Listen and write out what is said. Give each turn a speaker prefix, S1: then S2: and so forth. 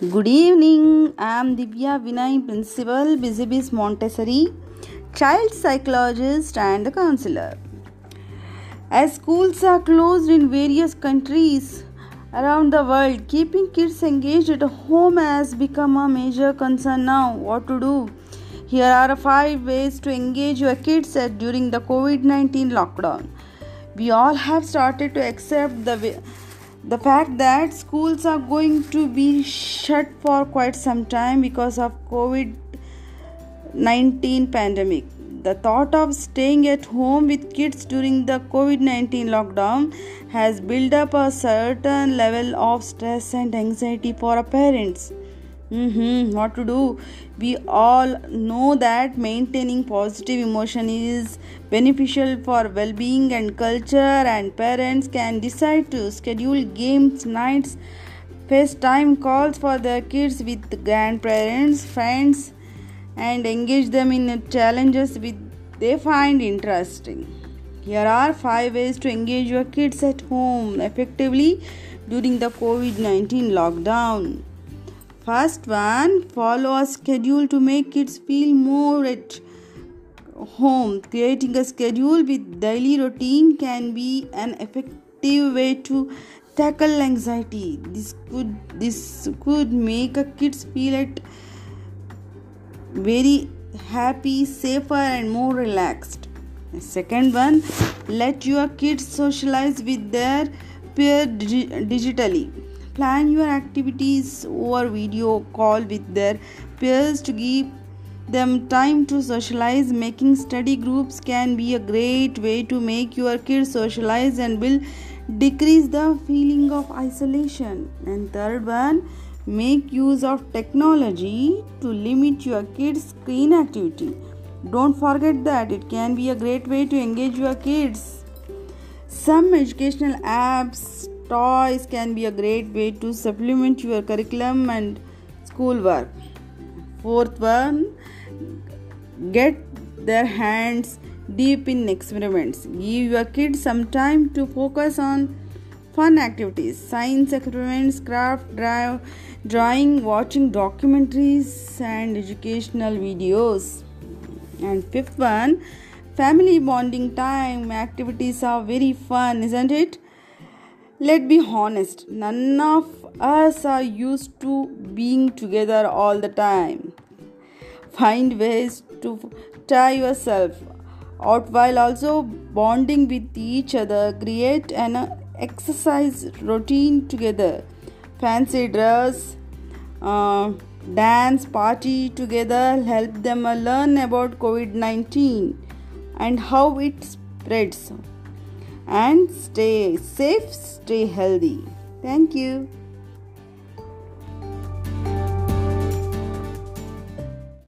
S1: Good evening. I am Divya Vinay, Principal, Busy Montessori, Child Psychologist and Counselor. As schools are closed in various countries around the world, keeping kids engaged at home has become a major concern now. What to do? Here are five ways to engage your kids during the COVID 19 lockdown. We all have started to accept the the fact that schools are going to be shut for quite some time because of covid-19 pandemic. The thought of staying at home with kids during the covid-19 lockdown has built up a certain level of stress and anxiety for our parents Mm-hmm. What to do? We all know that maintaining positive emotion is beneficial for well being and culture, and parents can decide to schedule games nights, FaceTime calls for their kids with grandparents, friends, and engage them in challenges with they find interesting. Here are five ways to engage your kids at home effectively during the COVID 19 lockdown. First one, follow a schedule to make kids feel more at home. Creating a schedule with daily routine can be an effective way to tackle anxiety. This could this could make a kids feel it very happy, safer, and more relaxed. Second one, let your kids socialize with their peer digitally plan your activities over video call with their peers to give them time to socialize. Making study groups can be a great way to make your kids socialize and will decrease the feeling of isolation. And third one make use of technology to limit your kids screen activity. Don't forget that it can be a great way to engage your kids. Some educational apps Toys can be a great way to supplement your curriculum and schoolwork. Fourth one, get their hands deep in experiments. Give your kids some time to focus on fun activities, science experiments, craft, drive, drawing, watching documentaries, and educational videos. And fifth one, family bonding time activities are very fun, isn't it? Let's be honest, none of us are used to being together all the time. Find ways to tire yourself out while also bonding with each other. Create an exercise routine together. Fancy dress, uh, dance, party together. Help them learn about COVID 19 and how it spreads and stay safe, stay healthy. Thank you.